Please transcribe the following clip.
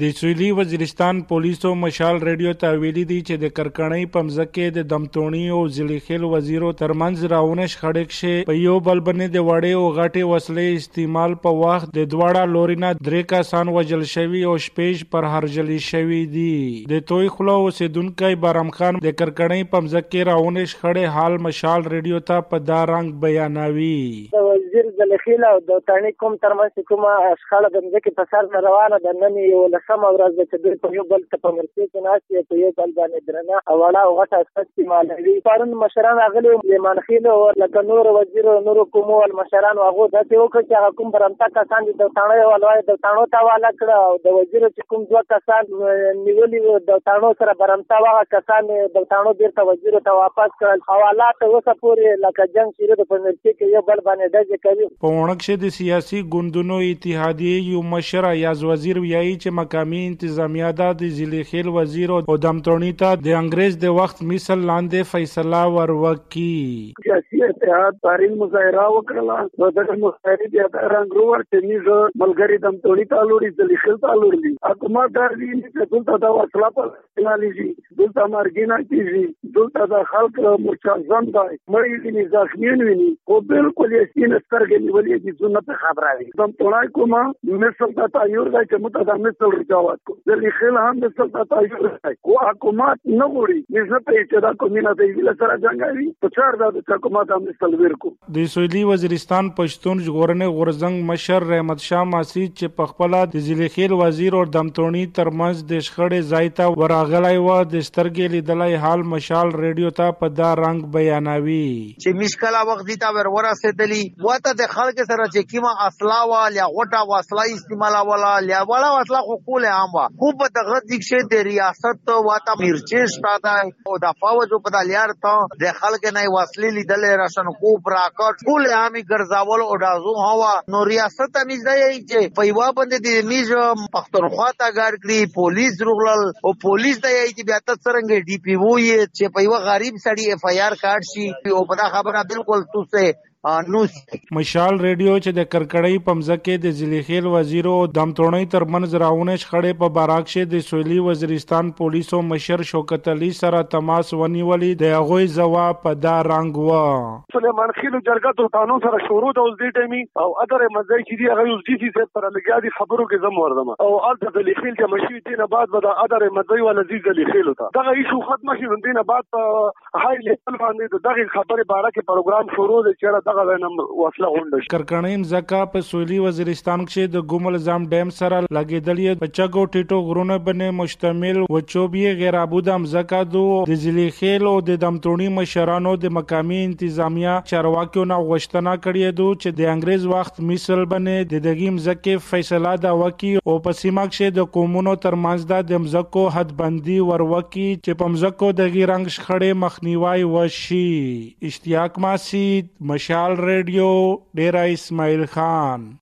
د سویلی وزیرستان پولیسو مشال ریډیو ته ویلي دي چې د کرکنۍ په پمزکه د دمتونی او ځلیخل وزیرو ترمنځ راونه شخړک شي په یو بل باندې د وړې او غټې وسلې استعمال په وخت د دواړه لورینا درې کسان وجل شوی او شپېش پر هرجلی شوی دي د توي خلو اوسیدونکو بارم خان د کرکنۍ په پمزکه راونه شخړې حال مشال ریډیو ته په دا رنگ بیانوي د وزیر ځلیخل او د تانی کوم ترمنځ کومه شخړه د ځکه په سر روانه ده، نن یو سم ورځ ده چې دوی په یو بل ته په مرکې کې ناستې په یو بل باندې درنه او اوړه او غټه استعمالوي. پرون مشران راغلي لیمان خیل او لکه نور وزیر نور کوم کومو مشران هغه د ته وکړي چې هغه کوم برمتا کسان دي د تاڼو ولوي د تاڼو ته والا کړه او د وزیر چې کوم دوه کسان نیولې د تاڼو سره برمتا واغه کسان د تاڼو بیرته وزیر ته واپس کړل. حوالات اوسه پورې لکه جنگ شیره د پنځه کې یو بل باندې دځ کوي. په ونکشه د سیاسي ګوندونو اتحادیه یو مشر یاز وزیر ویایي چې مقامی انتظامیه د ضلع خیل وزیر او دمتونی ته د انګريز د وخت مثل لاندې فیصله وروکي سیاسي اتحاد تاریخ مظاهره وکړه نو د مظاهره د رنگ روور چې نیزه ملګری دمتونی ته لوري ضلع خیل ته لوري. حکومت دار دي چې دلته دا وسله په شي دلته مرګینا کیږي دلته د خلک مرچا ځم دی. مړی دي ځخمین ویني. او بالکل یې سین سترګې نیولې دي سنت خبره دي دمتونای کومه مثل تا تایور دا چې متدا مثل رجاوات کو۔ دلی خیل هم د سلطه تایور دی کو حکومت نه غوړي نشه په چې دا کومینه دی ویل سره جنگاوي په چار دا د حکومت هم سلویر کو۔ د سویلی وزیرستان پښتون ژغورنې غورزنګ مشر رحمت شاه ماسی چې په خپل د ضلع خیل وزیر او دمتونی ترمنځ د شخړې ځای ته وراغلی و د سترګې لیدلای حال مشال ریډیو ته په دا رنگ بیانوي چې مشکله وخت دي تا ور ورسېدلی وته د خلک سره چې کیما اصلا وا یا غټه وسله استعمال ولا یا ولا وسله خو کول عام وا۔ خو په دغه دښه د ریاست واته مرچې شتا او د فوج په دلیار ته د خلک نه وسلې لیدل راشن کو پراکټ کول عامي ګرځاول او دازو هوا ہاں نو ریاست امیز دی چې په یو باندې د میز پښتونخوا ته ګار کړی پولیس رغلل او پولیس دی چې بیا ته څنګه ډي پی وو یې چې په یو غریب سړی اف آی آر کارت شي او په دا خبره بالکل توسه مشال ریډیو چې د کرکړۍ پمزکه د ځلیخیل وزیر او دمتونی ترمنځ راونه شخړې په باراکشه د سویلی وزیرستان پولیسو مشر شوکت علي سره تماس ونیولې د هغه جواب په دا رنگ و سليمان خیل جرګه ته قانون سره شروع د اوس دی ټیمي او اثر مزای چې دی هغه اوس دي چې پر لګیا دي خبرو کې زم وردم۔ او الته د لیخیل چې مشي دینه بعد به د اثر مزای ولا زی د لیخیل ته دغه ایشو ختم شي دینه بعد هاي لیول باندې دغه خبره باره کې پروګرام شروع دی چې دغه وینم وسله غونډه کرکنیم زکا په سویلی وزیرستان کې د ګومل زام ډیم سره لګیدلې بچګو ټیټو غرونه باندې مشتمل و چوبي غیر ابودم زکا دو، د ځلی خیل او د دمتونی مشرانو د مقامی انتظامیه چارواکیو نه غوښتنه کړې دو چې د انګريز وخت مثل باندې د دګیم زکه فیصله دا وکي او په سیمه کې د قومونو ترمنځ د مزکو حد بندي وروکي چې په مزکو د غیرنګ شخړې مخنیوي وشي. اشتیاق ماسید خیال ریڈیو ڈیرا اسماعیل خان۔